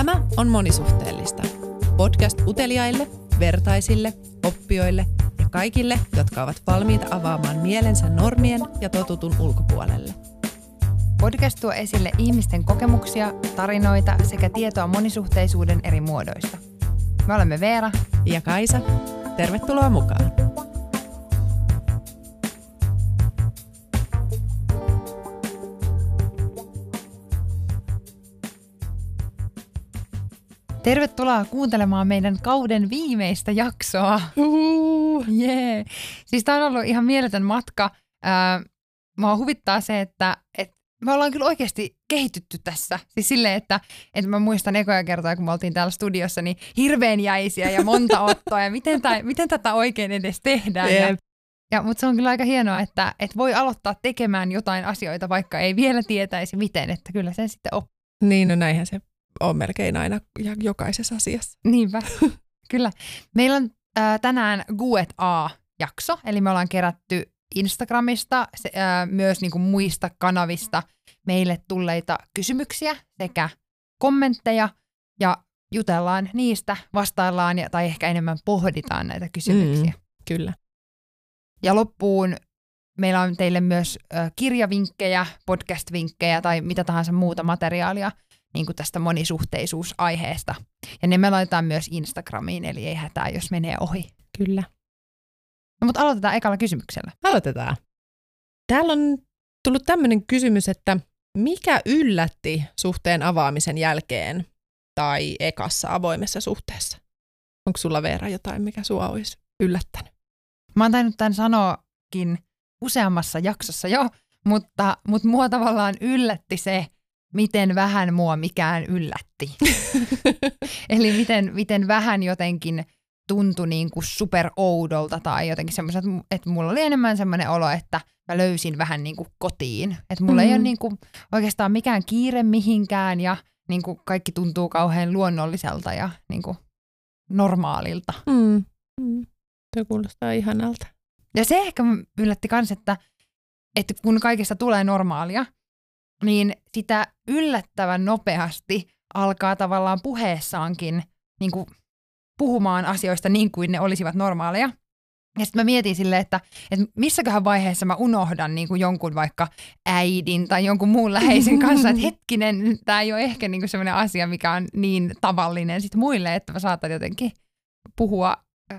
Tämä on Monisuhteellista. Podcast uteliaille, vertaisille, oppijoille ja kaikille, jotka ovat valmiita avaamaan mielensä normien ja totutun ulkopuolelle. Podcast tuo esille ihmisten kokemuksia, tarinoita sekä tietoa monisuhteisuuden eri muodoista. Me olemme Veera Ja Kaisa, tervetuloa mukaan. Tervetuloa kuuntelemaan meidän kauden viimeistä jaksoa. Uhuhu. Jee. Siis tämä on ollut ihan mieletön matka. Ää, mua huvittaa se, että, että me ollaan kyllä oikeasti kehitytty tässä. Siis silleen, että, että mä muistan ekoja kertoja, kun me oltiin täällä studiossa, niin hirveän jäisiä ja monta ottoa ja miten, tää, miten tätä oikein edes tehdään. Ja, Jep. ja, mutta se on kyllä aika hienoa, että, että voi aloittaa tekemään jotain asioita, vaikka ei vielä tietäisi miten, että kyllä sen sitten oppii. Niin, no näinhän se on melkein aina ja jokaisessa asiassa. Niinpä, kyllä. Meillä on äh, tänään Guet A-jakso, eli me ollaan kerätty Instagramista, se, äh, myös niin kuin muista kanavista meille tulleita kysymyksiä sekä kommentteja, ja jutellaan niistä, vastaillaan ja, tai ehkä enemmän pohditaan näitä kysymyksiä. Mm. Kyllä. Ja loppuun meillä on teille myös äh, kirjavinkkejä, podcast-vinkkejä tai mitä tahansa muuta materiaalia niin kuin tästä monisuhteisuusaiheesta. Ja ne me laitetaan myös Instagramiin, eli ei hätää, jos menee ohi. Kyllä. No, mutta aloitetaan ekalla kysymyksellä. Aloitetaan. Täällä on tullut tämmöinen kysymys, että mikä yllätti suhteen avaamisen jälkeen tai ekassa avoimessa suhteessa? Onko sulla Veera jotain, mikä sua olisi yllättänyt? Mä oon tainnut tämän sanoakin useammassa jaksossa jo, mutta, mutta mua tavallaan yllätti se, miten vähän mua mikään yllätti. Eli miten, miten vähän jotenkin tuntui niin kuin super oudolta tai jotenkin semmoiset, että mulla oli enemmän semmoinen olo, että mä löysin vähän niin kuin kotiin. Että mulla mm. ei ole Mm. niin kuin oikeastaan mikään kiire mihinkään ja niin kuin kaikki tuntuu kauhean luonnolliselta ja niin kuin normaalilta. Mm. Mm. Se kuulostaa ihanalta. Ja se ehkä yllätti kans, että, että kun kaikesta tulee normaalia, niin sitä yllättävän nopeasti alkaa tavallaan puheessaankin niin kuin puhumaan asioista niin kuin ne olisivat normaaleja. Ja sitten mä mietin silleen, että, että missäköhän vaiheessa mä unohdan niin kuin jonkun vaikka äidin tai jonkun muun läheisen kanssa, että hetkinen, tämä ei ole ehkä niin kuin sellainen asia, mikä on niin tavallinen sit muille, että mä saatan jotenkin puhua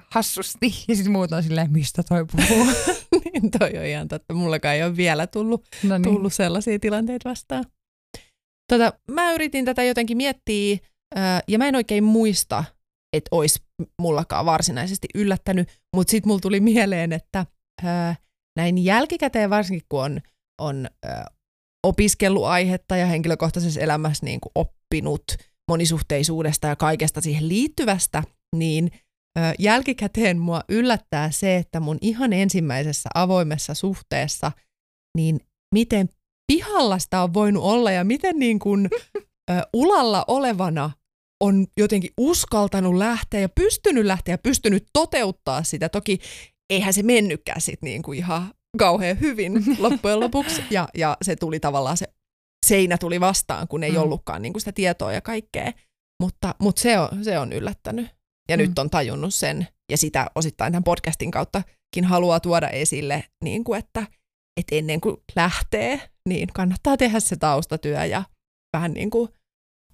hassusti. Ja sitten muut on silleen, mistä toi puhuu. niin toi on ihan totta. Mullakaan ei ole vielä tullut, no niin. tullut sellaisia tilanteita vastaan. Tota, mä yritin tätä jotenkin miettiä, ää, ja mä en oikein muista, että olisi mullakaan varsinaisesti yllättänyt, mutta sitten mulla tuli mieleen, että ää, näin jälkikäteen varsinkin, kun on, on ää, opiskellut aihetta ja henkilökohtaisessa elämässä niin kuin oppinut monisuhteisuudesta ja kaikesta siihen liittyvästä, niin jälkikäteen mua yllättää se, että mun ihan ensimmäisessä avoimessa suhteessa, niin miten pihalla sitä on voinut olla ja miten niin kuin, ä, ulalla olevana on jotenkin uskaltanut lähteä ja pystynyt lähteä ja pystynyt toteuttaa sitä. Toki eihän se mennytkään sit niin kuin ihan kauhean hyvin loppujen lopuksi ja, ja se tuli tavallaan se seinä tuli vastaan, kun ei Mm. ollutkaan niin kuin sitä tietoa ja kaikkea. Mutta, mutta se, on, se on yllättänyt. Ja Mm. nyt on tajunnut sen, ja sitä osittain tämän podcastin kauttakin haluaa tuoda esille, niin kuin että, että ennen kuin lähtee, niin kannattaa tehdä se taustatyö ja vähän niin kuin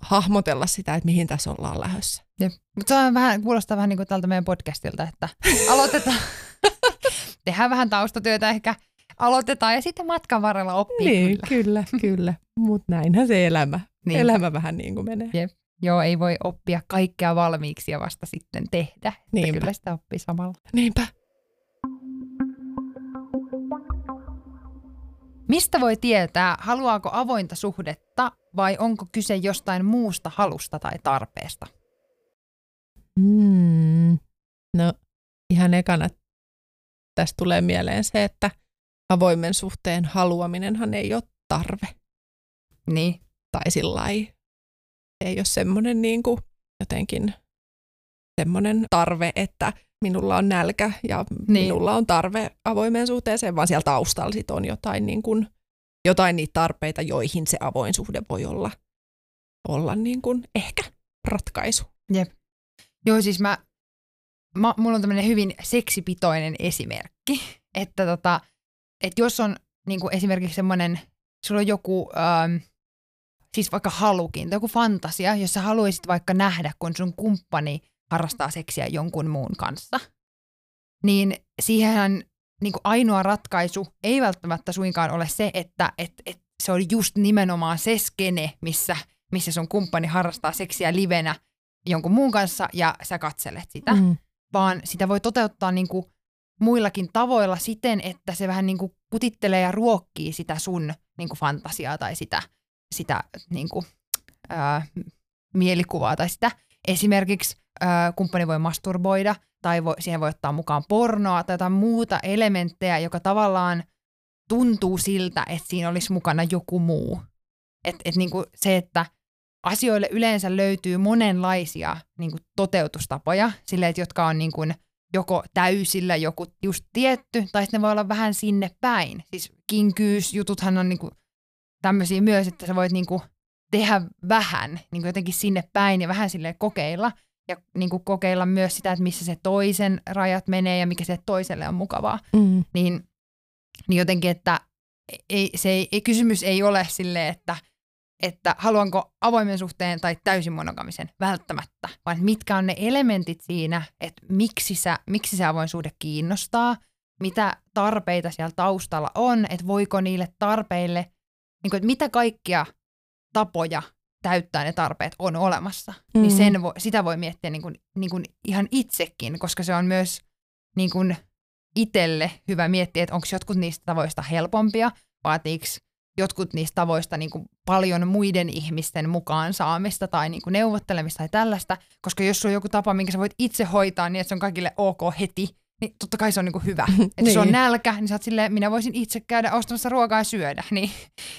hahmotella sitä, että mihin tässä ollaan lähdössä. Mutta se on vähän, kuulostaa vähän niin kuin tältä meidän podcastilta, että aloitetaan, tehdään vähän taustatyötä ehkä, aloitetaan ja sitten matkan varrella oppii Niin, kyllä. kyllä, kyllä. Mutta näinhän se elämä, Niin. elämä vähän niin kuin menee. Joo, ei voi oppia kaikkea valmiiksi ja vasta sitten tehdä. Että Niinpä. Kyllä sitä oppii samalla. Niinpä. Mistä voi tietää, haluaako avointa suhdetta vai onko kyse jostain muusta halusta tai tarpeesta? Mm. No ihan ekana tästä tulee mieleen se, että avoimen suhteen haluaminenhan ei ole tarve. Niin, Tai sillä ei ole semmoinen niin kuin jotenkin semmoinen tarve, että minulla on nälkä ja Niin. minulla on tarve avoimeen suhteeseen, vaan siellä taustalla sit on jotain, niin kuin, jotain niitä tarpeita, joihin se avoin suhde voi olla, olla niin kuin ehkä ratkaisu. Joo, siis mä, mä mulla on tämmöinen hyvin seksipitoinen esimerkki, että tota, että jos on niin kuin esimerkiksi semmoinen, sulla on joku, ähm, siis vaikka halukin, tai joku fantasia, jos sä haluaisit vaikka nähdä, kun sun kumppani harrastaa seksiä jonkun muun kanssa, niin siihen niin kuin ainoa ratkaisu ei välttämättä suinkaan ole se, että et, et se on just nimenomaan se skene, missä, missä sun kumppani harrastaa seksiä livenä jonkun muun kanssa ja sä katselet sitä, mm. vaan sitä voi toteuttaa niin kuin muillakin tavoilla siten, että se vähän niin kuin kutittelee ja ruokkii sitä sun niin kuin fantasiaa tai sitä, sitä niin kuin, ää, mielikuvaa tai sitä. Esimerkiksi ää, kumppani voi masturboida tai voi, siihen voi ottaa mukaan pornoa tai jotain muuta elementtejä, joka tavallaan tuntuu siltä, että siinä olisi mukana joku muu. Et, et niin kuin se, että asioille yleensä löytyy monenlaisia niin kuin toteutustapoja, sille, että jotka on niin kuin – joko täysillä joku just tietty, tai sitten ne voi olla vähän sinne päin. Siis kinkyysjututhan on niinku tämmöisiä myös, että sä voit niinku tehdä vähän niinku jotenkin sinne päin ja vähän sille kokeilla. Ja niinku kokeilla myös sitä, että missä se toisen rajat menee ja mikä se toiselle on mukavaa. Mm. Niin, niin jotenkin, että ei, se ei, ei, kysymys ei ole sille, että että haluanko avoimen suhteen tai täysin monogamisen, välttämättä, vaan mitkä on ne elementit siinä, että miksi, sä, miksi se avoin suhde kiinnostaa, mitä tarpeita siellä taustalla on, että voiko niille tarpeille, niin kuin, että mitä kaikkia tapoja täyttää ne tarpeet on olemassa, mm. niin sen vo, sitä voi miettiä niin kuin, niin kuin ihan itsekin, koska se on myös niin kuin itselle hyvä miettiä, että onko jotkut niistä tavoista helpompia, vaatiiko jotkut niistä tavoista niin kuin paljon muiden ihmisten mukaan saamista tai niin kuin neuvottelemista tai tällaista, koska jos sulla on joku tapa, minkä sä voit itse hoitaa niin, että se on kaikille ok heti, niin totta kai se on niin kuin hyvä. Että niin. se on nälkä, niin sä oot silleen, minä voisin itse käydä ostamassa ruokaa ja syödä, niin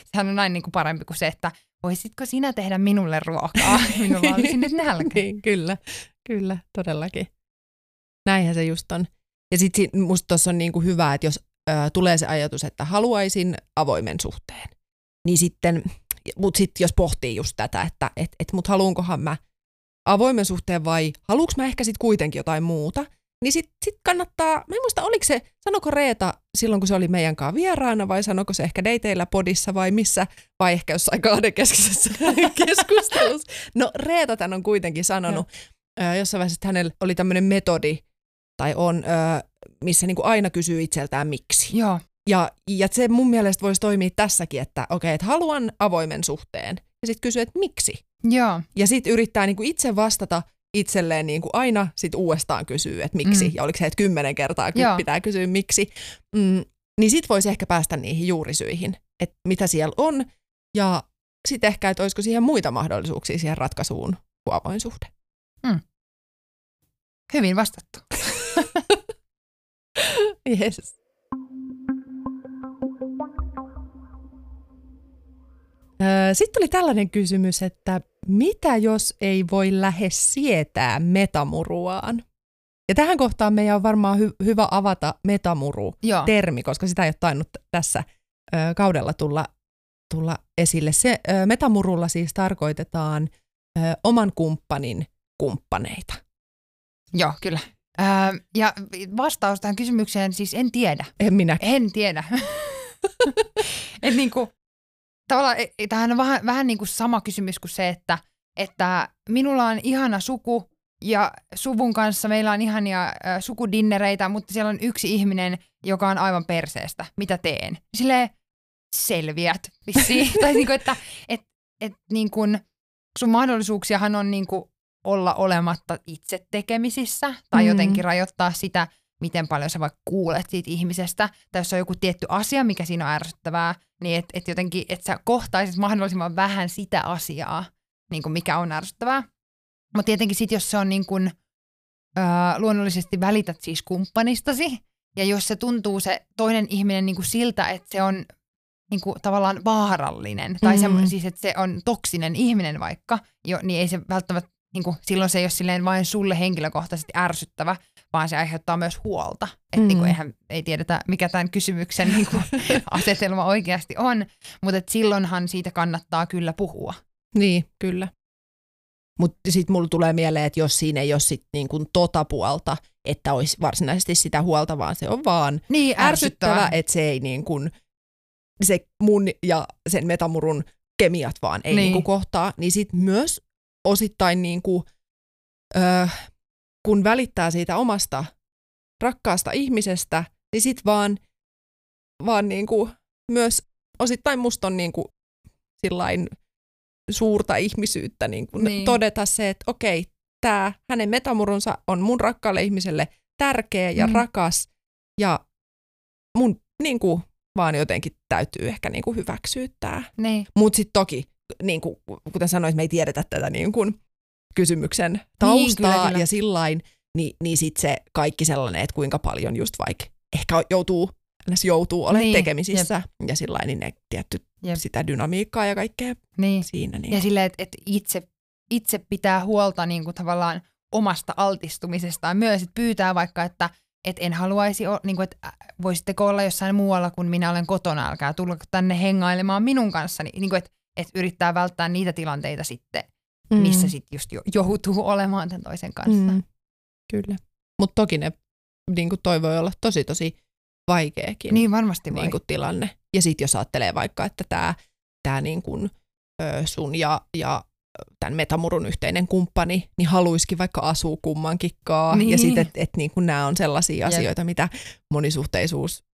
sehän on aina niin kuin parempi kuin se, että voisitko sinä tehdä minulle ruokaa, minulla olisi nyt nälkä. niin, kyllä, kyllä, todellakin. Näinhän se just on. Ja sitten musta tuossa on niinku hyvä, että jos tulee se ajatus, että haluaisin avoimen suhteen. Niin sitten, mutta sitten jos pohtii just tätä, että et, et, mut haluankohan mä avoimen suhteen vai haluuks mä ehkä sitten kuitenkin jotain muuta, niin sitten sit kannattaa, mä en muista, oliko se, sanoko Reeta silloin, kun se oli meidän kanssa vieraana, vai sanoko se ehkä dateilla podissa, vai missä, vai ehkä jossain kahdenkeskisessä keskustelussa. No Reeta tämän on kuitenkin sanonut, ja. jossain vaiheessa, hänellä oli tämmöinen metodi, tai on, missä niin kuin aina kysyy itseltään miksi. Joo. Ja, ja se mun mielestä voisi toimia tässäkin, että okei, okay, että haluan avoimen suhteen. Ja sitten kysyy, että miksi? Joo. Ja sitten yrittää niin kuin itse vastata itselleen niin kuin aina sit uudestaan kysyy, että miksi. Mm. Ja oliko se, että kymmenen kertaa Joo. pitää kysyä miksi. Mm, niin sitten voisi ehkä päästä niihin juurisyihin, että mitä siellä on. Ja sitten ehkä, että olisiko siihen muita mahdollisuuksia siihen ratkaisuun kuin avoin suhde. Mm. Hyvin vastattu. yes. Sitten tuli tällainen kysymys, että mitä jos ei voi lähes sietää metamuruaan? Ja tähän kohtaan meidän on varmaan hy- hyvä avata metamuru-termi, koska sitä ei ole tainnut tässä ö, kaudella tulla, tulla esille. Se, ö, metamurulla siis tarkoitetaan ö, oman kumppanin kumppaneita. Joo, kyllä. Öö, ja vastaus tähän kysymykseen, siis en tiedä. En minä. En tiedä. Et niinku, tavallaan, e, e, tämähän on vähän, vähän niin kuin sama kysymys kuin se, että, että minulla on ihana suku ja suvun kanssa meillä on ihania äh, sukudinnereitä, mutta siellä on yksi ihminen, joka on aivan perseestä. Mitä teen? Silleen selviät vissiin. tai niin kuin, että et, et, niin kuin, sun mahdollisuuksiahan on niin kuin olla olematta itse tekemisissä tai mm. jotenkin rajoittaa sitä, miten paljon sä vaikka kuulet siitä ihmisestä, tai jos on joku tietty asia, mikä siinä on ärsyttävää, niin että et jotenkin, että sä kohtaisit mahdollisimman vähän sitä asiaa, niin kuin mikä on ärsyttävää. Mutta tietenkin sitten, jos se on niin kuin, öö, luonnollisesti välität siis kumppanistasi, ja jos se tuntuu se toinen ihminen niin kuin siltä, että se on niin kuin, tavallaan vaarallinen, tai mm-hmm. se, siis että se on toksinen ihminen vaikka, jo, niin ei se välttämättä niin kuin, silloin se ei ole silleen vain sulle henkilökohtaisesti ärsyttävä, vaan se aiheuttaa myös huolta. Että mm. niin kuin, eihän, ei tiedetä, mikä tämän kysymyksen niin kuin, asetelma oikeasti on, mutta et silloinhan siitä kannattaa kyllä puhua. Niin, kyllä. Mutta sitten mulla tulee mieleen, että jos siinä ei ole sit niin kuin tota puolta, että olisi varsinaisesti sitä huolta, vaan se on vaan Niin, ärsyttävä, ärsyttävä. että se ei niin kuin, se mun ja sen metamurun kemiat vaan ei niin. Niin. Niin kuin kohtaa, niin sitten myös osittain niin kuin, öö, kun välittää siitä omasta rakkaasta ihmisestä, niin sitten vaan, vaan niin kuin, myös osittain musta on niin kuin, sillain suurta ihmisyyttä niin kuin Niin. todeta se, että okei, tämä hänen metamurunsa on mun rakkaalle ihmiselle tärkeä ja mm. rakas ja mun niin kuin, vaan jotenkin täytyy ehkä niin kuin hyväksyä tämä. Niin. Mutta sitten toki, niin kuin, kuten sanoit, me ei tiedetä tätä niin kuin kysymyksen taustaa kyllä, kyllä. ja sillain, niin, niin sitten se kaikki sellainen, että kuinka paljon just vaikka ehkä joutuu, joutuu olemaan Niin, niin, tekemisissä ja sillain, niin ne tietty Jep. sitä dynamiikkaa ja kaikkea Niin. siinä. Niin. Ja silleen, että et itse, itse pitää huolta niin kuin tavallaan omasta altistumisestaan myös, että pyytää vaikka, että et en haluaisi, o, niin kuin, että voisitteko olla jossain muualla kuin minä olen kotona, älkää tulla tänne hengailemaan minun kanssani, niin kuin, että et yrittää välttää niitä tilanteita sitten, missä sitten just jo, joutuu olemaan tämän toisen kanssa. Mm. Kyllä. Mutta toki ne, niin kuin toi voi olla tosi tosi vaikeakin Niin varmasti voi. niin kuin tilanne. Ja sitten jos ajattelee vaikka, että tämä tää niin kuin, ö, sun ja, ja tämän metamurun yhteinen kumppani, niin haluisikin vaikka asua kummankin kaa. Niin. Ja sitten, että et, niin nämä on sellaisia Jep. asioita, mitä monisuhteisuus...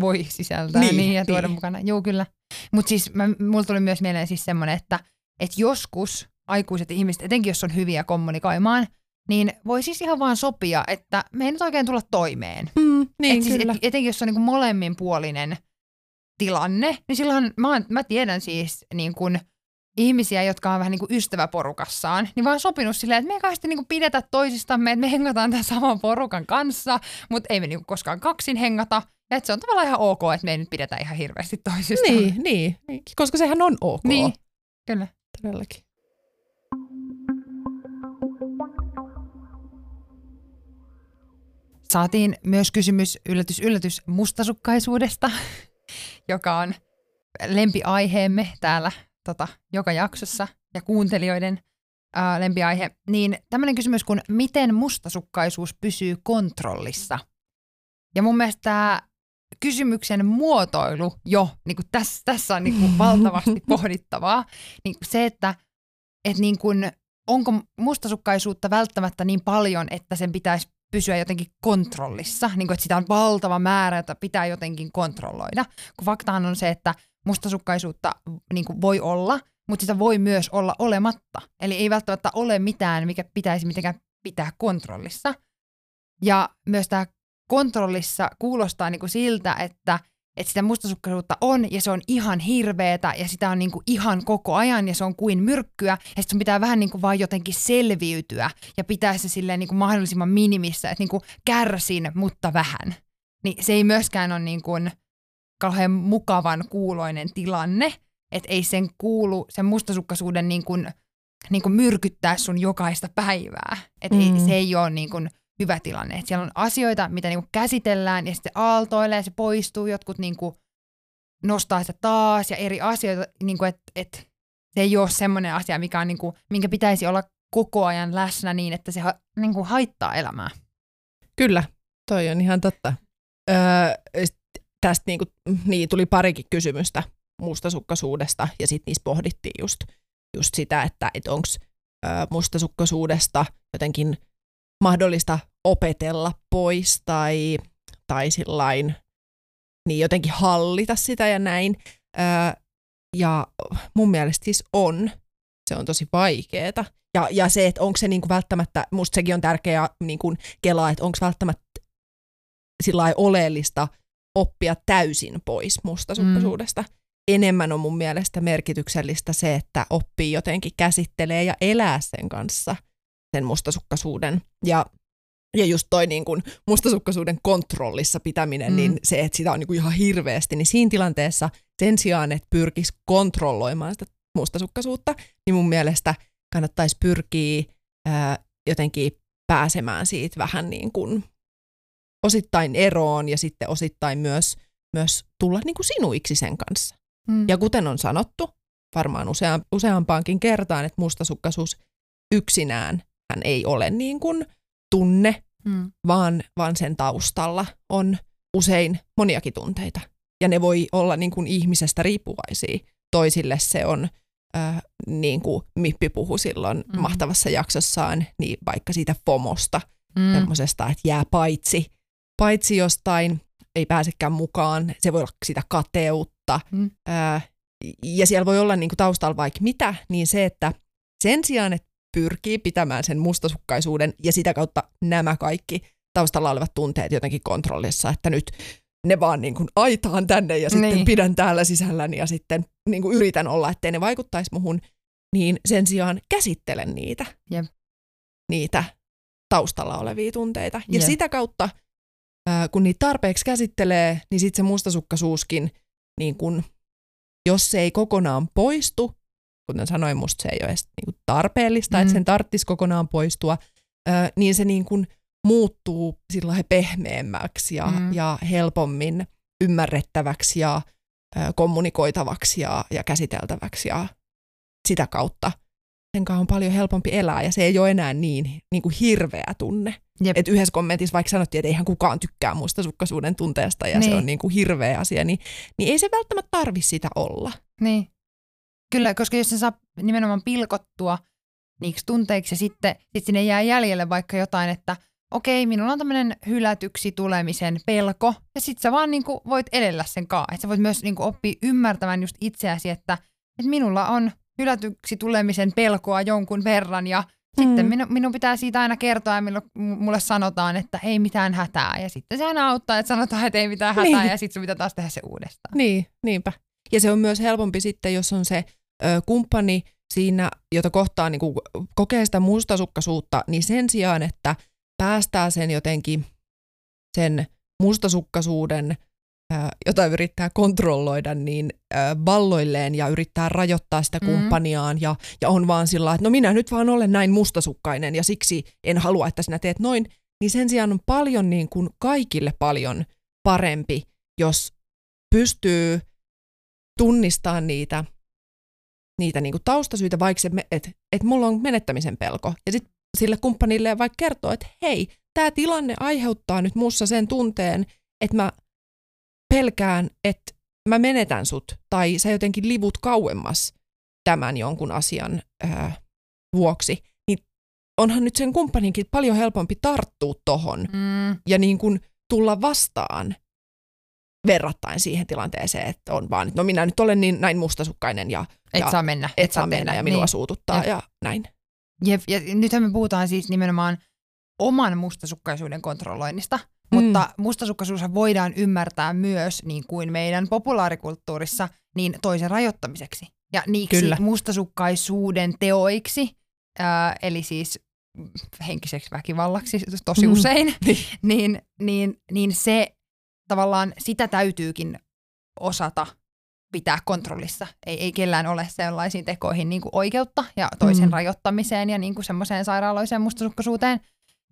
voi sisältää niin, Niin, ja tuoda niin. mukana. Joo, kyllä. Mutta siis mä, mulla tuli myös mieleen siis semmoinen, että, että joskus aikuiset ihmiset, etenkin jos on hyviä kommunikoimaan, niin voi siis ihan vaan sopia, että me ei nyt oikein tulla toimeen. Mm, niin, et siis, kyllä. et, etenkin jos on niinku molemminpuolinen tilanne, niin silloin mä, oon- mä tiedän siis niin kun, ihmisiä, jotka on vähän niin kuin ystäväporukassaan, niin vaan sopinut silleen, että me ei kai sitten niin pidetä toisistamme, että me hengataan tämän saman porukan kanssa, mutta ei me niin koskaan kaksin hengata. Ja että se on tavallaan ihan ok, että me ei nyt pidetä ihan hirveästi toisistamme. niin, niin, niin, koska sehän on ok. Niin, kyllä. Todellakin. Saatiin myös kysymys, yllätys, yllätys, mustasukkaisuudesta, joka on lempiaiheemme täällä tota, joka jaksossa ja kuuntelijoiden ää, lempiaihe. Niin tämmöinen kysymys kuin, miten mustasukkaisuus pysyy kontrollissa? Ja mun mielestä tämä kysymyksen muotoilu jo, niin kuin tässä, tässä on niin kuin valtavasti pohdittavaa. Niin kuin se, että et niin kuin, onko mustasukkaisuutta välttämättä niin paljon, että sen pitäisi pysyä jotenkin kontrollissa, niin kuin, että sitä on valtava määrä, jota pitää jotenkin kontrolloida. Kun faktahan on se, että mustasukkaisuutta niin kuin voi olla, mutta sitä voi myös olla olematta. Eli ei välttämättä ole mitään, mikä pitäisi mitenkään pitää kontrollissa. Ja myös tämä kontrollissa kuulostaa niin kuin siltä, että, että sitä mustasukkaisuutta on ja se on ihan hirveetä ja sitä on niin kuin ihan koko ajan ja se on kuin myrkkyä ja sitten pitää vähän niin kuin vaan jotenkin selviytyä ja pitää se silleen niin kuin mahdollisimman minimissä, että niin kuin kärsin, mutta vähän. Niin se ei myöskään ole niin kuin kauhean mukavan kuuloinen tilanne, että ei sen kuulu, sen mustasukkaisuuden niin kuin, niin kuin myrkyttää sun jokaista päivää. Että mm. Mm. se ei ole niin kuin hyvä tilanne. Et siellä on asioita, mitä niin kuin käsitellään ja sitten aaltoilee, se poistuu, jotkut niin kuin nostaa sitä taas ja eri asioita, niin kuin, että et se ei ole semmoinen asia, mikä on, niin kuin, minkä pitäisi olla koko ajan läsnä niin, että se ha, niin kuin haittaa elämää. Kyllä, toi on ihan totta. Öö, tästä niinku, niin, tuli parikin kysymystä mustasukkaisuudesta ja sitten niissä pohdittiin just, just sitä, että et onko mustasukkaisuudesta jotenkin mahdollista opetella pois tai, tai sillain, niin jotenkin hallita sitä ja näin. Öö, ja mun mielestä siis on. Se on tosi vaikeeta. Ja, ja se, että onko se niinku välttämättä, musta sekin on tärkeää niinku kelaa, että onko välttämättä sillä oleellista oppia täysin pois mustasukkaisuudesta. Mm. Enemmän on mun mielestä merkityksellistä se, että oppii jotenkin käsittelee ja elää sen kanssa sen mustasukkaisuuden. Ja, ja just toi niin kun mustasukkaisuuden kontrollissa pitäminen, Mm. niin se, että sitä on niin kuin ihan hirveästi, niin siinä tilanteessa sen sijaan, että pyrkisi kontrolloimaan sitä mustasukkaisuutta, niin mun mielestä kannattaisi pyrkiä ää, jotenkin pääsemään siitä vähän niin kuin osittain eroon ja sitten osittain myös, myös tulla niin kuin sinuiksi sen kanssa. Mm. Ja kuten on sanottu, varmaan useam, useampaankin kertaan, että mustasukkaisuus yksinään hän ei ole niin kuin tunne, Mm. vaan, vaan sen taustalla on usein moniakin tunteita. Ja ne voi olla niin kuin ihmisestä riippuvaisia. Toisille se on, äh, niin kuin Mippi puhui silloin Mm. mahtavassa jaksossaan, niin vaikka siitä FOMosta, mm. semmoisesta, että jää paitsi, paitsi jostain, ei pääsekään mukaan. Se voi olla sitä kateutta. Mm. Äh, ja siellä voi olla niin kuin taustalla vaikka mitä, niin se, että sen sijaan, että pyrkii pitämään sen mustasukkaisuuden ja sitä kautta nämä kaikki taustalla olevat tunteet jotenkin kontrollissa, että nyt ne vaan niin kuin aitaan tänne ja sitten Niin. pidän täällä sisälläni ja sitten niin kuin yritän olla, ettei ne vaikuttaisi muhun, niin sen sijaan käsittelen niitä, Jep. niitä taustalla olevia tunteita. Ja Jep. sitä kautta, ää, kun niitä tarpeeksi käsittelee, niin sitten se mustasukkaisuuskin, niin kun, jos se ei kokonaan poistu, kuten sanoin, musta se ei ole edes niin kuin tarpeellista, mm. Että sen tarttisi kokonaan poistua, ää, niin se niin kuin muuttuu sillä pehmeämmäksi ja, Mm. ja helpommin ymmärrettäväksi ja ää, kommunikoitavaksi ja, ja käsiteltäväksi ja sitä kautta sen kanssa on paljon helpompi elää ja se ei ole enää niin, niin kuin hirveä tunne. Jep. Et yhdessä kommentissa vaikka sanottiin, että eihän kukaan tykkää mustasukkaisuuden tunteesta ja Niin. se on niin kuin hirveä asia, niin, niin ei se välttämättä tarvi sitä olla. Niin. Kyllä, koska jos se saa nimenomaan pilkottua niiksi tunteiksi ja sitten sit sinne jää jäljelle vaikka jotain, että okei, minulla on tämmöinen hylätyksi tulemisen pelko ja sitten sä vaan niinku voit edellä sen kaa. Että sä voit myös niinku oppia ymmärtämään just itseäsi, että, että minulla on hylätyksi tulemisen pelkoa jonkun verran ja Mm. sitten minun, minun pitää siitä aina kertoa ja milloin mulle sanotaan, että ei mitään hätää. Ja sitten se aina auttaa, että sanotaan, että ei mitään hätää Niin. ja sitten sun pitää taas tehdä se uudestaan. Niin, niinpä. Ja se on myös helpompi sitten, jos on se ö, kumppani siinä, jota kohtaa niin kuin kokee sitä mustasukkaisuutta, niin sen sijaan, että päästää sen jotenkin sen mustasukkaisuuden, ö, jota yrittää kontrolloida, niin ö, valloilleen ja yrittää rajoittaa sitä Mm. kumppaniaan ja, ja on vaan sillä, että no minä nyt vaan olen näin mustasukkainen ja siksi en halua, että sinä teet noin, niin sen sijaan on paljon niin kuin kaikille paljon parempi, jos pystyy tunnistamaan niitä, niitä niinku taustasyitä, vaikka se, että et mulla on menettämisen pelko. Ja sitten sille kumppanille vaikka kertoo, että hei, tämä tilanne aiheuttaa nyt mussa sen tunteen, että mä pelkään, että mä menetän sut, tai sä jotenkin livut kauemmas tämän jonkun asian ää, vuoksi, niin onhan nyt sen kumppaninkin paljon helpompi tarttua tohon Mm, ja niin kuin tulla vastaan verrattain siihen tilanteeseen, että on vaan, että no minä nyt olen niin näin mustasukkainen ja et Ja saa mennä. et saa mennä ja minua niin. suututtaa Jep. ja näin. Jep, ja nythän me puhutaan siis nimenomaan oman mustasukkaisuuden kontrolloinnista, mm. mutta mustasukkaisuushan voidaan ymmärtää myös niin kuin meidän populaarikulttuurissa niin toisen rajoittamiseksi. Ja niiksi Kyllä. mustasukkaisuuden teoiksi, ää, eli siis henkiseksi väkivallaksi tosi Mm. usein, Niin. niin, niin, niin se tavallaan sitä täytyykin osata pitää kontrollissa. Ei, ei kellään ole sellaisiin tekoihin niin kuin oikeutta ja toisen Mm. rajoittamiseen ja niin kuin semmoiseen sairaaloiseen mustasukkaisuuteen.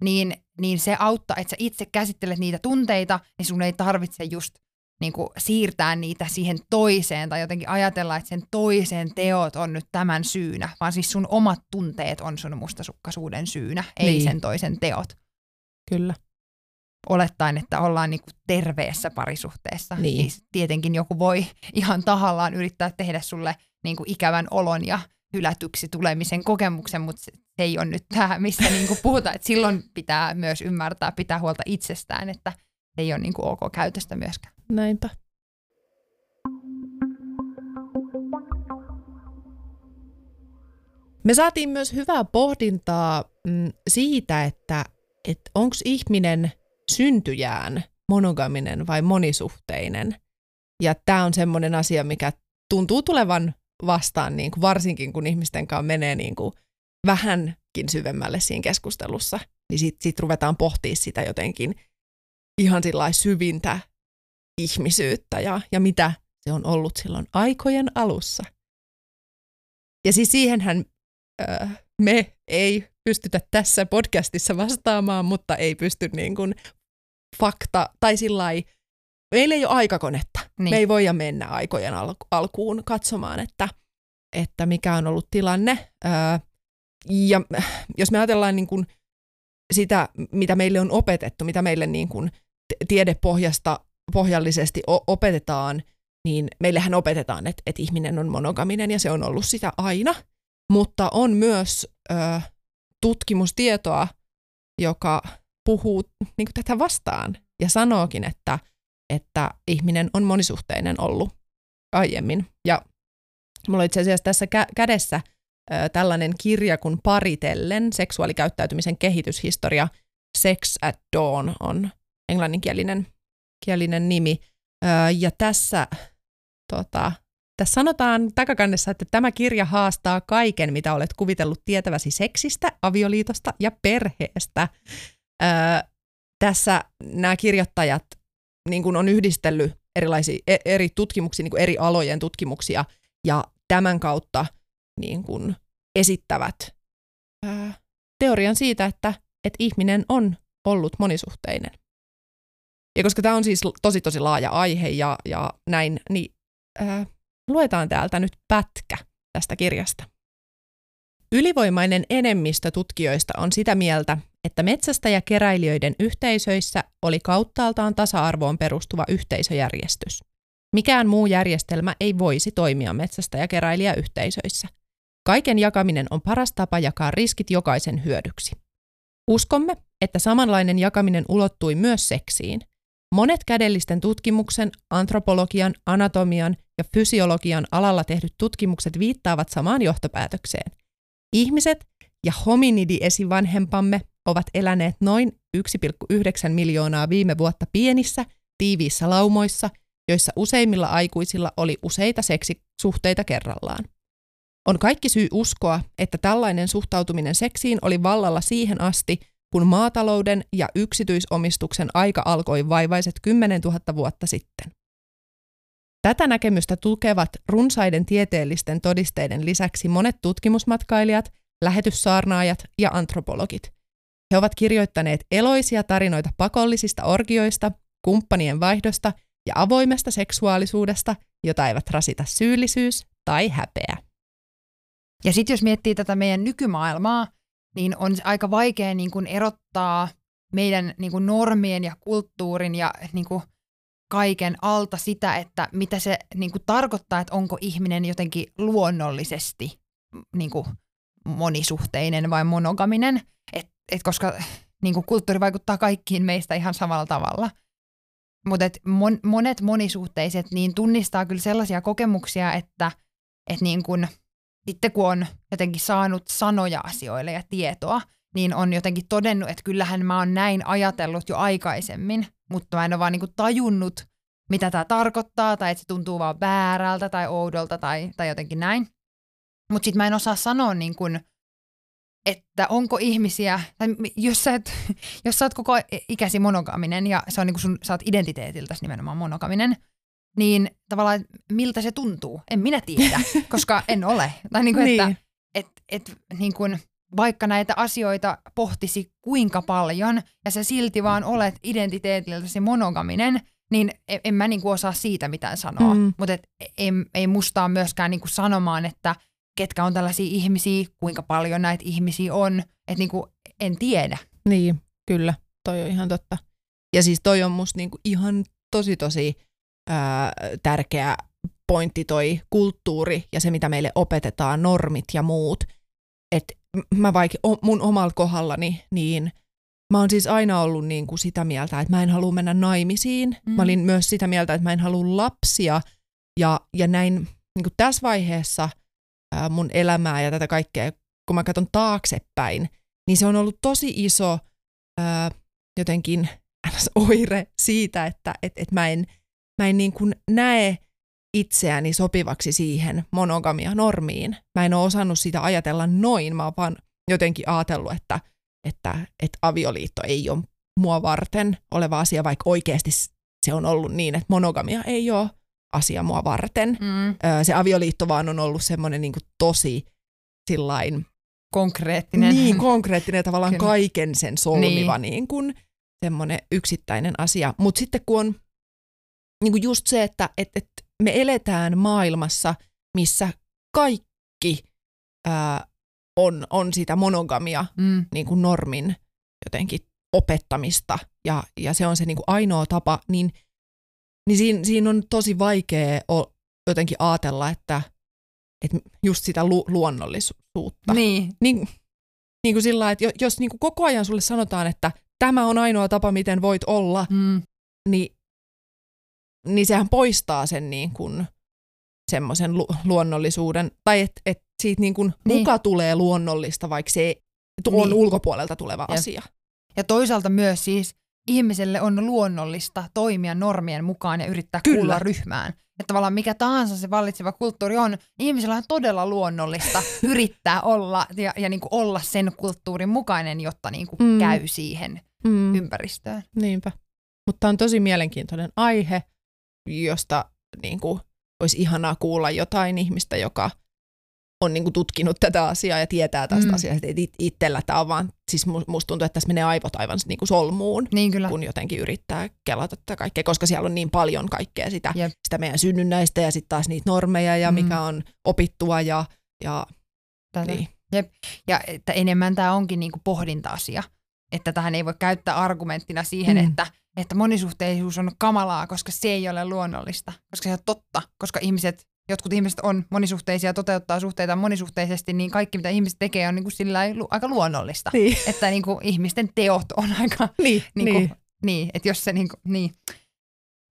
Niin, niin se auttaa, että sä itse käsittelet niitä tunteita, niin sun ei tarvitse just niin kuin siirtää niitä siihen toiseen tai jotenkin ajatella, että sen toisen teot on nyt tämän syynä, vaan siis sun omat tunteet on sun mustasukkaisuuden syynä, ei Niin. sen toisen teot Kyllä. Olettaen, että ollaan niinku terveessä parisuhteessa. Niin. Siis tietenkin joku voi ihan tahallaan yrittää tehdä sulle niinku ikävän olon ja hylätyksi tulemisen kokemuksen, mutta se ei ole nyt tämä, mistä niinku puhutaan. Et silloin pitää myös ymmärtää, pitää huolta itsestään, että se ei ole niinku ok käytöstä myöskään. Näinpä. Me saatiin myös hyvää pohdintaa mm, siitä, että et onko ihminen syntyjään monogaminen vai monisuhteinen. Ja tämä on semmoinen asia, mikä tuntuu tulevan vastaan, niin kuin varsinkin kun ihmisten kanssa menee niin kuin vähänkin syvemmälle siinä keskustelussa. Niin sitten sit ruvetaan pohtimaan sitä jotenkin ihan syvintä ihmisyyttä ja, ja mitä se on ollut silloin aikojen alussa. Ja siis siihenhän ö, me ei pystytä tässä podcastissa vastaamaan, mutta ei pysty niin kuin fakta, tai sillä meillä ei ole aikakonetta. Niin. Me ei voida mennä aikojen al- alkuun katsomaan, että, että mikä on ollut tilanne. Ö, ja jos me ajatellaan niin kuin sitä, mitä meille on opetettu, mitä meille niin kuin tiedepohjasta pohjallisesti opetetaan, niin meillähän opetetaan, että, että ihminen on monogaminen ja se on ollut sitä aina, mutta on myös ö, tutkimustietoa, joka puhuu niin tätä vastaan ja sanookin, että, että ihminen on monisuhteinen ollut aiemmin. Ja mulla on itse asiassa tässä kä- kädessä ö, tällainen kirja kuin Paritellen, seksuaalikäyttäytymisen kehityshistoria, Sex at Dawn on englanninkielinen kielinen nimi. Ö, ja tässä, tota, tässä sanotaan takakannessa, että tämä kirja haastaa kaiken, mitä olet kuvitellut tietäväsi seksistä, avioliitosta ja perheestä. Ö, tässä nämä kirjoittajat niin kuin on yhdistellyt erilaisia e, eri tutkimuksia, niin kuin eri alojen tutkimuksia, ja tämän kautta niin kuin esittävät ää, teorian siitä, että, että ihminen on ollut monisuhteinen. Ja koska tämä on siis tosi tosi laaja aihe ja, ja näin, niin ää, luetaan täältä nyt pätkä tästä kirjasta. Ylivoimainen enemmistö tutkijoista on sitä mieltä, että metsästä ja keräilijöiden yhteisöissä oli kauttaaltaan tasa-arvoon perustuva yhteisöjärjestys. Mikään muu järjestelmä ei voisi toimia metsästä ja keräilijäyhteisöissä. Kaiken jakaminen on paras tapa jakaa riskit jokaisen hyödyksi. Uskomme, että samanlainen jakaminen ulottui myös seksiin. Monet kädellisten tutkimuksen, antropologian, anatomian ja fysiologian alalla tehdyt tutkimukset viittaavat samaan johtopäätökseen. Ihmiset ja hominidi-esivanhempamme ovat eläneet noin 1,9 miljoonaa viime vuotta pienissä, tiiviissä laumoissa, joissa useimmilla aikuisilla oli useita seksisuhteita kerrallaan. On kaikki syy uskoa, että tällainen suhtautuminen seksiin oli vallalla siihen asti, kun maatalouden ja yksityisomistuksen aika alkoi vaivaiset 10 000 vuotta sitten. Tätä näkemystä tukevat runsaiden tieteellisten todisteiden lisäksi monet tutkimusmatkailijat, lähetyssaarnaajat ja antropologit. He ovat kirjoittaneet eloisia tarinoita pakollisista orgioista, kumppanien vaihdosta ja avoimesta seksuaalisuudesta, jota eivät rasita syyllisyys tai häpeä. Ja sitten jos miettii tätä meidän nykymaailmaa, niin on aika vaikea niin kuin erottaa meidän niin kuin normien ja kulttuurin ja niin kuin kaiken alta sitä, että mitä se niin kuin tarkoittaa, että onko ihminen jotenkin luonnollisesti niin kuin monisuhteinen vai monogaminen, et, et koska niin kuin kulttuuri vaikuttaa kaikkiin meistä ihan samalla tavalla. Mutta mon, monet monisuhteiset niin tunnistaa kyllä sellaisia kokemuksia, että et niin kuin – sitten kun on jotenkin saanut sanoja asioille ja tietoa, niin on jotenkin todennut, että kyllähän mä oon näin ajatellut jo aikaisemmin, mutta mä en ole vaan niinku tajunnut, mitä tämä tarkoittaa, tai että se tuntuu vaan väärältä tai oudolta tai, tai jotenkin näin. Mutta sitten mä en osaa sanoa, niin kun, että onko ihmisiä, tai jos sä, et, jos sä oot koko ikäsi monogaminen ja se on niin sun, sä oot identiteetiltäsi nimenomaan monogaminen, niin tavallaan miltä se tuntuu, en minä tiedä, koska en ole. Tai niin kuin, niin. että et, et, niin kuin, vaikka näitä asioita pohtisi kuinka paljon ja sä silti vaan olet identiteetiltäsi monogaminen, niin en, en mä niin kuin osaa siitä mitään sanoa. Mm. Mutta ei, ei mustaa myöskään niin kuin sanomaan, että ketkä on tällaisia ihmisiä, kuinka paljon näitä ihmisiä on, että niin kuin en tiedä. Niin, kyllä, toi on ihan totta. Ja siis toi on musta niin kuin ihan tosi tosi ää, tärkeä pointti toi kulttuuri ja se, mitä meille opetetaan, normit ja muut. Että mä vaikka mun omalla kohdallani, niin mä oon siis aina ollut niin kuin sitä mieltä, että mä en halua mennä naimisiin. Mm. Mä olin myös sitä mieltä, että mä en halua lapsia. Ja, ja näin niin kuin tässä vaiheessa ää, mun elämää ja tätä kaikkea, kun mä katson taaksepäin, niin se on ollut tosi iso ää, jotenkin oire siitä, että et, et mä en mä en niin kuin näe itseäni sopivaksi siihen monogamia normiin. Mä en ole osannut sitä ajatella noin, mä oon vaan jotenkin ajatellut, että, että, että avioliitto ei ole mua varten oleva asia, vaikka oikeasti se on ollut niin, että monogamia ei ole asia mua varten. Mm. Se avioliitto vaan on ollut semmoinen niin tosi sillain... Konkreettinen. Niin, konkreettinen tavallaan Kyllä. kaiken sen solmiva niin. niin kuin semmoinen yksittäinen asia. Mutta sitten kun on niin kuin just se, että et, et me eletään maailmassa, missä kaikki ää, on, on sitä monogamia Mm. niin kuin normin jotenkin opettamista ja, ja se on se niin kuin ainoa tapa, niin, niin siinä, siinä on tosi vaikea o, jotenkin ajatella, että, että just sitä lu, luonnollisuutta. Niin, Niin, niin kuin sillä että jo- jos niin kuin koko ajan sulle sanotaan, että tämä on ainoa tapa, miten voit olla, mm. niin, niin sehän poistaa sen niin kuin semmoisen lu- luonnollisuuden, tai että et siitä niin kuin Niin. muka tulee luonnollista, vaikka se on Niin. ulkopuolelta tuleva Jep. asia. Ja toisaalta myös siis ihmiselle on luonnollista toimia normien mukaan ja yrittää Kyllä. kuulla ryhmään. Että tavallaan mikä tahansa se vallitseva kulttuuri on, ihmisellä on todella luonnollista yrittää olla ja, ja niin kuin olla sen kulttuurin mukainen, jotta niin kuin Mm. käy siihen Mm. ympäristöön. Niinpä. Mutta on tosi mielenkiintoinen aihe, josta niin kuin, olisi ihanaa kuulla jotain ihmistä, joka on niin kuin, tutkinut tätä asiaa ja tietää tästä Mm. asiasta. Et it- itsellä tämä on vaan, siis mu- musta tuntuu, että tässä menee aivot aivan niin kuin solmuun, Niin kyllä. kun jotenkin yrittää kelata tätä kaikkea, koska siellä on niin paljon kaikkea sitä, Jep. sitä meidän synnynnäistä ja sitten taas niitä normeja ja Mm. mikä on opittua ja, ja Tätä. niin. Ja että enemmän tämä onkin niinku pohdinta-asia. Että tähän ei voi käyttää argumenttina siihen, mm. että, että monisuhteisuus on kamalaa, koska se ei ole luonnollista. Koska se on totta, koska ihmiset, jotkut ihmiset on monisuhteisia, toteuttaa suhteita monisuhteisesti, niin kaikki mitä ihmiset tekee on niinku sillä lailla lu- aika luonnollista. Niin, Että niinku ihmisten teot on aika, niin, niin. niin. niin, että jos se niinku, niin,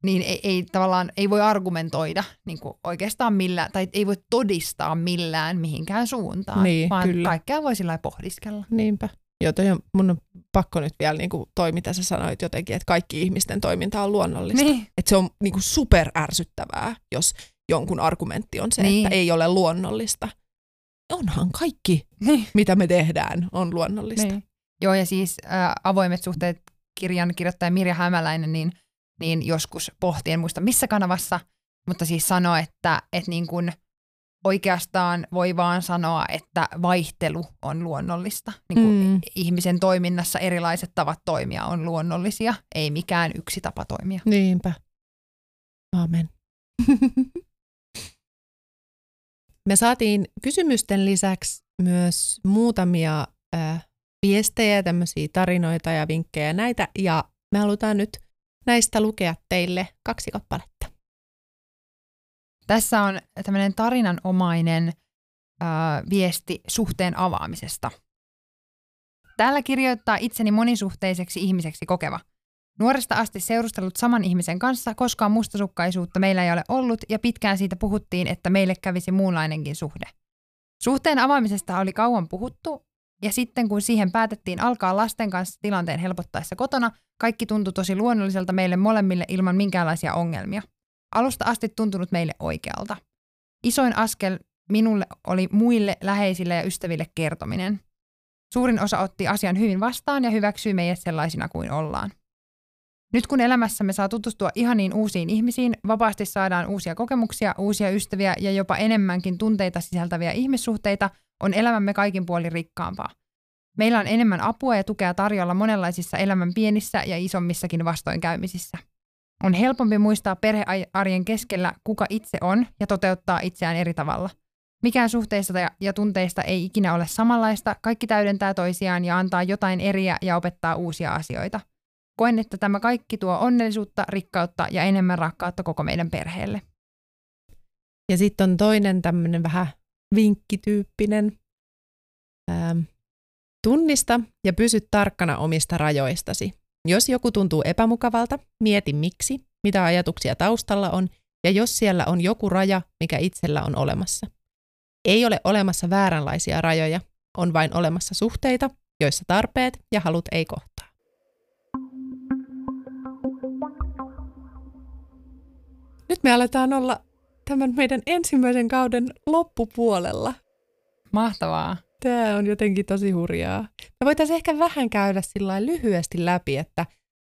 niin ei, ei tavallaan, ei voi argumentoida niinku oikeastaan millään, tai ei voi todistaa millään mihinkään suuntaan, Niin, vaan kyllä. kaikkea voi sillä pohdiskella. Niinpä. On, mun on pakko nyt vielä niin kuin toi, mitä sä sanoit jotenkin, että kaikki ihmisten toiminta on luonnollista. Niin, Että se on niin kuin super ärsyttävää, jos jonkun argumentti on se, Niin. että ei ole luonnollista. Onhan kaikki, niin, mitä me tehdään, on luonnollista. niin. Joo, ja siis äh, avoimet suhteet kirjan kirjoittaja Mirja Hämäläinen, niin, niin joskus pohti, en muista missä kanavassa, mutta siis sanoi, että, että niin kuin oikeastaan voi vaan sanoa, että vaihtelu on luonnollista. Niin kuin Mm. ihmisen toiminnassa erilaiset tavat toimia on luonnollisia, ei mikään yksi tapa toimia. Niinpä. Aamen. Me saatiin kysymysten lisäksi myös muutamia äh, viestejä, tämmöisiä tarinoita ja vinkkejä näitä, ja me halutaan nyt näistä lukea teille kaksi kappaletta. Tässä on tämmöinen tarinanomainen ää, viesti suhteen avaamisesta. Täällä kirjoittaa itseni monisuhteiseksi ihmiseksi kokeva. Nuoresta asti seurustellut saman ihmisen kanssa, koskaan mustasukkaisuutta meillä ei ole ollut ja pitkään siitä puhuttiin, että meille kävisi muunlainenkin suhde. Suhteen avaamisesta oli kauan puhuttu ja sitten kun siihen päätettiin alkaa lasten kanssa tilanteen helpottaessa kotona, kaikki tuntui tosi luonnolliselta meille molemmille ilman minkäänlaisia ongelmia. Alusta asti tuntunut meille oikealta. Isoin askel minulle oli muille läheisille ja ystäville kertominen. Suurin osa otti asian hyvin vastaan ja hyväksyi meidät sellaisina kuin ollaan. Nyt kun elämässämme saa tutustua ihaniin uusiin ihmisiin, vapaasti saadaan uusia kokemuksia, uusia ystäviä ja jopa enemmänkin tunteita sisältäviä ihmissuhteita, on elämämme kaikin puolin rikkaampaa. Meillä on enemmän apua ja tukea tarjolla monenlaisissa elämän pienissä ja isommissakin vastoinkäymisissä. On helpompi muistaa perhearjen keskellä, kuka itse on ja toteuttaa itseään eri tavalla. Mikään suhteista ja- ja tunteista ei ikinä ole samanlaista, kaikki täydentää toisiaan ja antaa jotain eriä ja opettaa uusia asioita. Koen, että tämä kaikki tuo onnellisuutta, rikkautta ja enemmän rakkautta koko meidän perheelle. Ja sitten on toinen tämmöinen vähän vinkkityyppinen. Ähm, tunnista ja pysy tarkkana omista rajoistasi. Jos joku tuntuu epämukavalta, mieti miksi, mitä ajatuksia taustalla on ja jos siellä on joku raja, mikä itsellä on olemassa. Ei ole olemassa vääränlaisia rajoja, on vain olemassa suhteita, joissa tarpeet ja halut ei kohtaa. Nyt me aletaan olla tämän meidän ensimmäisen kauden loppupuolella. Mahtavaa. Tämä on jotenkin tosi hurjaa. Me voitaisiin ehkä vähän käydä sillä lyhyesti läpi, että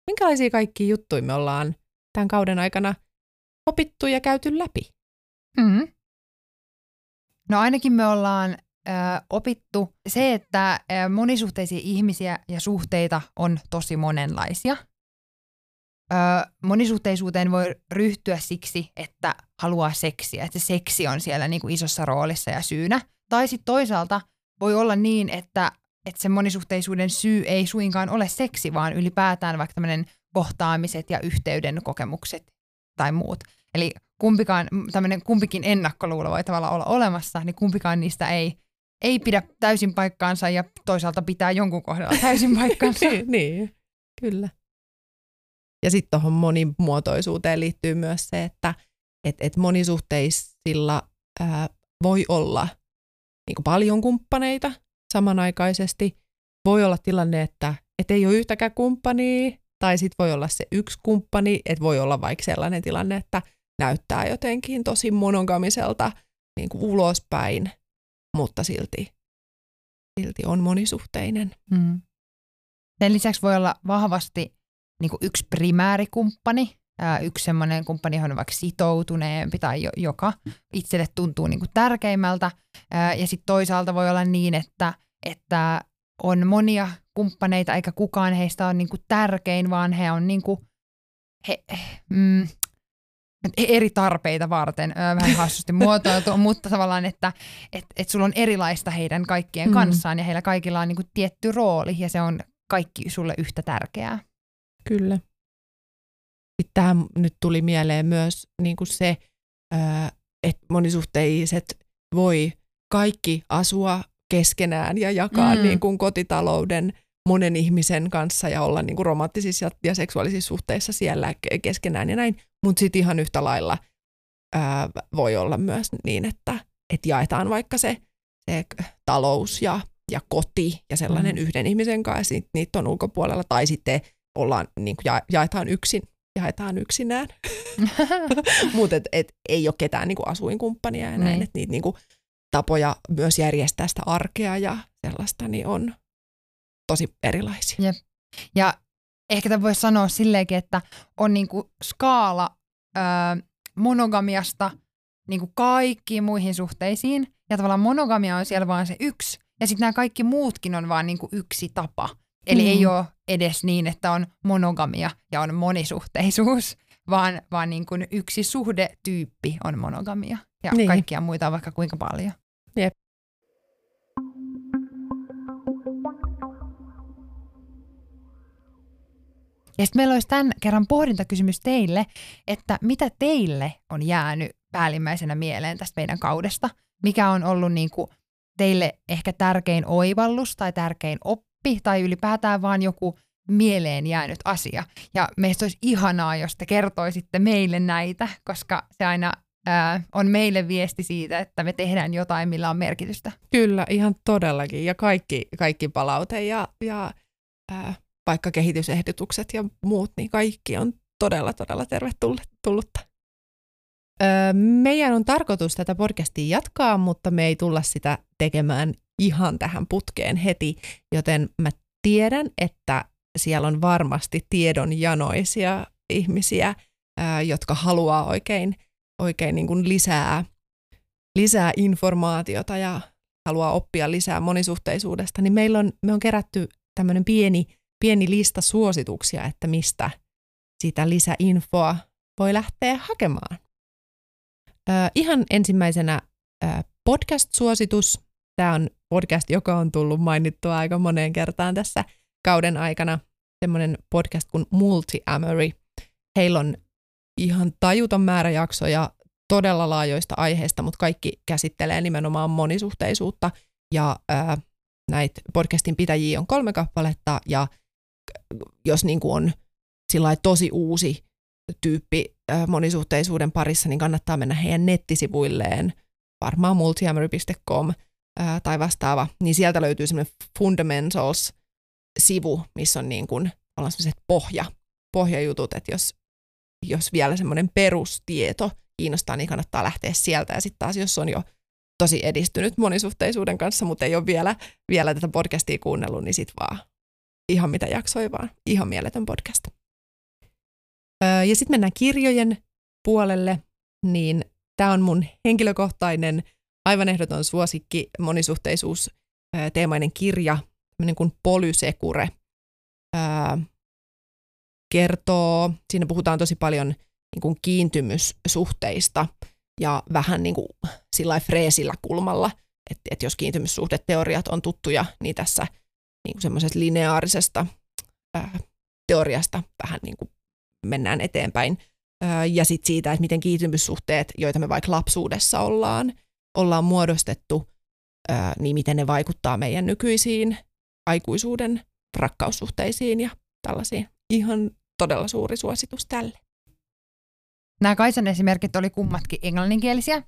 minkälaisia kaikki juttuja me ollaan tämän kauden aikana opittu ja käyty läpi. Mm. No ainakin me ollaan ö, opittu se, että ö, monisuhteisia ihmisiä ja suhteita on tosi monenlaisia. Ö, monisuhteisuuteen voi ryhtyä siksi, että haluaa seksiä, että se seksi on siellä niin kuin isossa roolissa ja syynä. Tai sitten toisaalta voi olla niin, että, että se monisuhteisuuden syy ei suinkaan ole seksi, vaan ylipäätään vaikka tämmöinen kohtaamiset ja yhteyden kokemukset tai muut. Eli kumpikaan, tämmöinen kumpikin ennakkoluulo voi tavallaan olla olemassa, niin kumpikaan niistä ei, ei pidä täysin paikkaansa ja toisaalta pitää jonkun kohdalla täysin paikkaansa. niin, niin, kyllä. Ja sitten tuohon monimuotoisuuteen liittyy myös se, että et, et monisuhteisilla ää, voi olla niin kuin paljon kumppaneita samanaikaisesti. Voi olla tilanne, että et ei ole yhtäkään kumppania, tai sitten voi olla se yksi kumppani, että voi olla vaikka sellainen tilanne, että näyttää jotenkin tosi monogamiselta niin kuin ulospäin, mutta silti, silti on monisuhteinen. Mm. Sen lisäksi voi olla vahvasti niin kuin yksi primäärikumppani, ää, yksi semmoinen kumppani, johon on vaikka sitoutuneempi tai jo, joka itselle tuntuu niin kuin tärkeimmältä. Ää, ja sitten toisaalta voi olla niin, että, että on monia kumppaneita, eikä kukaan heistä ole niin kuin tärkein, vaan he on niin kuin, he, mm, eri tarpeita varten, vähän hassusti muotoiltu, mutta tavallaan, että et, et sulla on erilaista heidän kaikkien mm. kanssaan ja heillä kaikilla on niin kuin tietty rooli ja se on kaikki sulle yhtä tärkeää. Kyllä. Sitten tähän nyt tuli mieleen myös niin kuin se, että monisuhteiset voi kaikki asua keskenään ja jakaa mm. niin kuin kotitalouden monen ihmisen kanssa ja olla niin kuin romanttisissa ja seksuaalisissa suhteissa siellä keskenään ja näin. Mutta sitten ihan yhtä lailla ää, voi olla myös niin, että et jaetaan vaikka se, se talous ja, ja koti ja sellainen mm. yhden ihmisen kanssa, ja niitä on ulkopuolella. Tai sitten ollaan, niin kuin ja, jaetaan yksin, jaetaan yksinään. Mutta et, et, ei ole ketään niin kuin asuinkumppania ja näin, että niitä niin kuin, tapoja myös järjestää sitä arkea ja sellaista, niin on tosi erilaisia. Jep. Ja ehkä tämä voisi sanoa silleenkin, että on niinku skaala öö, monogamiasta niinku kaikkiin muihin suhteisiin, ja tavallaan monogamia on siellä vaan se yksi, ja sitten nämä kaikki muutkin on vaan niinku yksi tapa. Eli mm. ei ole edes niin, että on monogamia ja on monisuhteisuus, vaan, vaan niin kuin yksi suhdetyyppi on monogamia. Ja niin. kaikkia muita on vaikka kuinka paljon. Jep. Ja sitten meillä olisi tämän kerran pohdintakysymys teille, että mitä teille on jäänyt päällimmäisenä mieleen tästä meidän kaudesta? Mikä on ollut niin kuin teille ehkä tärkein oivallus tai tärkein oppi tai ylipäätään vaan joku mieleen jäänyt asia. Ja meistä olisi ihanaa, jos te kertoisitte meille näitä, koska se aina ää, on meille viesti siitä, että me tehdään jotain, millä on merkitystä. Kyllä, ihan todellakin. Ja kaikki, kaikki palaute ja, ja ää, vaikka kehitysehdotukset ja muut, niin kaikki on todella, todella tervetullutta. Öö, meidän on tarkoitus tätä podcastia jatkaa, mutta me ei tulla sitä tekemään ihan tähän putkeen heti, joten mä tiedän, että siellä on varmasti tiedonjanoisia ihmisiä, ää, jotka haluaa oikein, oikein niin kuin lisää, lisää informaatiota ja haluaa oppia lisää monisuhteisuudesta, niin meillä on, me on kerätty tämmöinen pieni pieni lista suosituksia, että mistä sitä lisäinfoa voi lähteä hakemaan. Ihan ensimmäisenä podcast-suositus. Tämä on podcast, joka on tullut mainittua aika moneen kertaan tässä kauden aikana. Semmoinen podcast kuin Multi-Amory. Heillä on ihan tajuton määrä jaksoja todella laajoista aiheista, mutta kaikki käsittelee nimenomaan monisuhteisuutta. Ja ää, näitä podcastin pitäjiä on kolme kappaletta ja jos niin kuin on tosi uusi tyyppi monisuhteisuuden parissa, niin kannattaa mennä heidän nettisivuilleen, varmaan multiamory.com tai vastaava, niin sieltä löytyy semmoinen Fundamentals-sivu, missä on niin kuin sellaiset pohja, pohjajutut, että jos, jos vielä semmoinen perustieto kiinnostaa, niin kannattaa lähteä sieltä. Ja sitten taas, jos on jo tosi edistynyt monisuhteisuuden kanssa, mutta ei ole vielä, vielä tätä podcastia kuunnellut, niin sitten vaan ihan mitä jaksoi vaan. Ihan mieletön podcast. Öö, ja sitten mennään kirjojen puolelle, niin tämä on mun henkilökohtainen, aivan ehdoton suosikki, monisuhteisuus teemainen kirja, tämmöinen kuin Polysekure. Öö, kertoo, siinä puhutaan tosi paljon niin kuin kiintymyssuhteista ja vähän niin kuin sillä freesillä kulmalla että et jos kiintymyssuhdeteoriat on tuttuja, niin tässä niin semmoisesta lineaarisesta ää, teoriasta vähän niin kuin mennään eteenpäin. Ää, ja sitten siitä, että miten kiintymyssuhteet, joita me vaikka lapsuudessa ollaan, ollaan muodostettu, ää, niin miten ne vaikuttaa meidän nykyisiin aikuisuuden rakkaussuhteisiin ja tällaisiin. Ihan todella suuri suositus tälle. Nämä Kaisan esimerkit oli kummatkin englanninkielisiä.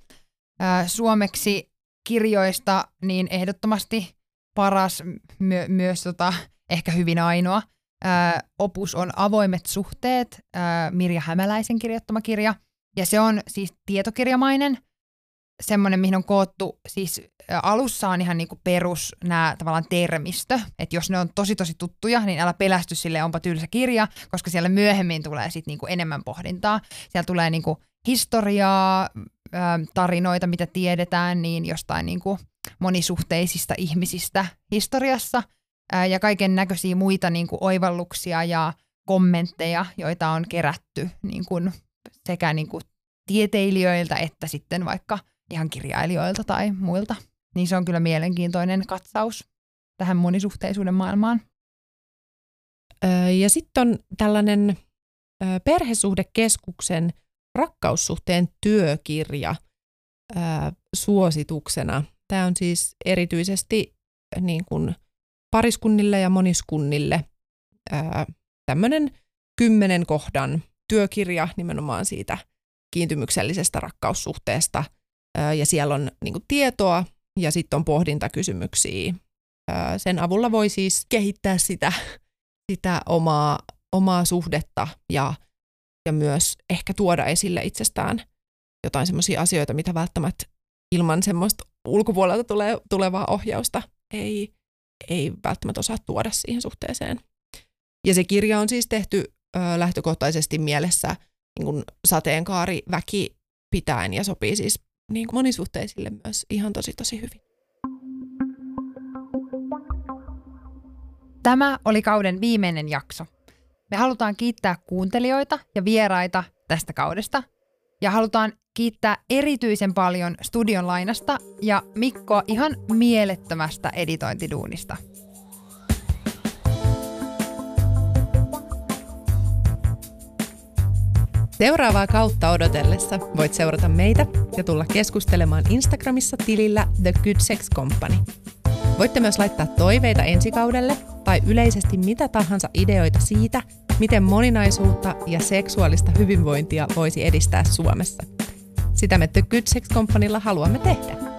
Suomeksi kirjoista niin ehdottomasti paras, my- myös tota, ehkä hyvin ainoa. opus on Avoimet suhteet, Mirja Hämäläisen kirjoittama kirja. Ja se on siis tietokirjamainen, semmoinen, mihin on koottu, siis alussa on ihan niinku perus nämä tavallaan termistö, että jos ne on tosi tosi tuttuja, niin älä pelästy sille, onpa tylsä kirja, koska siellä myöhemmin tulee sitten niinku enemmän pohdintaa. Siellä tulee niinku historiaa, tarinoita, mitä tiedetään, niin jostain niinku monisuhteisista ihmisistä historiassa ja kaiken näköisiä muita niinku oivalluksia ja kommentteja, joita on kerätty niinku sekä niinku tieteilijöiltä että sitten vaikka – ihan kirjailijoilta tai muilta. Niin se on kyllä mielenkiintoinen katsaus tähän monisuhteisuuden maailmaan. Ja sitten on tällainen perhesuhdekeskuksen rakkaussuhteen työkirja suosituksena. Tämä on siis erityisesti niin kuin pariskunnille ja moniskunnille tämmöinen kymmenen kohdan työkirja nimenomaan siitä kiintymyksellisestä rakkaussuhteesta – ja siellä on niin kuin, tietoa ja sitten on pohdintakysymyksiä. Sen avulla voi siis kehittää sitä, sitä omaa, omaa suhdetta ja, ja myös ehkä tuoda esille itsestään jotain sellaisia asioita, mitä välttämättä ilman semmoista ulkopuolelta tulee, tulevaa ohjausta ei, ei välttämättä osaa tuoda siihen suhteeseen. Ja se kirja on siis tehty ö, lähtökohtaisesti mielessä niin sateenkaari väki pitäen ja sopii siis niin kuin monisuhteisille myös ihan tosi tosi hyvin. Tämä oli kauden viimeinen jakso. Me halutaan kiittää kuuntelijoita ja vieraita tästä kaudesta. Ja halutaan kiittää erityisen paljon studion lainasta ja Mikkoa ihan mielettömästä editointiduunista. Seuraavaa kautta odotellessa voit seurata meitä ja tulla keskustelemaan Instagramissa tilillä The Good Sex Company. Voitte myös laittaa toiveita ensikaudelle tai yleisesti mitä tahansa ideoita siitä, miten moninaisuutta ja seksuaalista hyvinvointia voisi edistää Suomessa. Sitä me The Good Sex Companylla haluamme tehdä.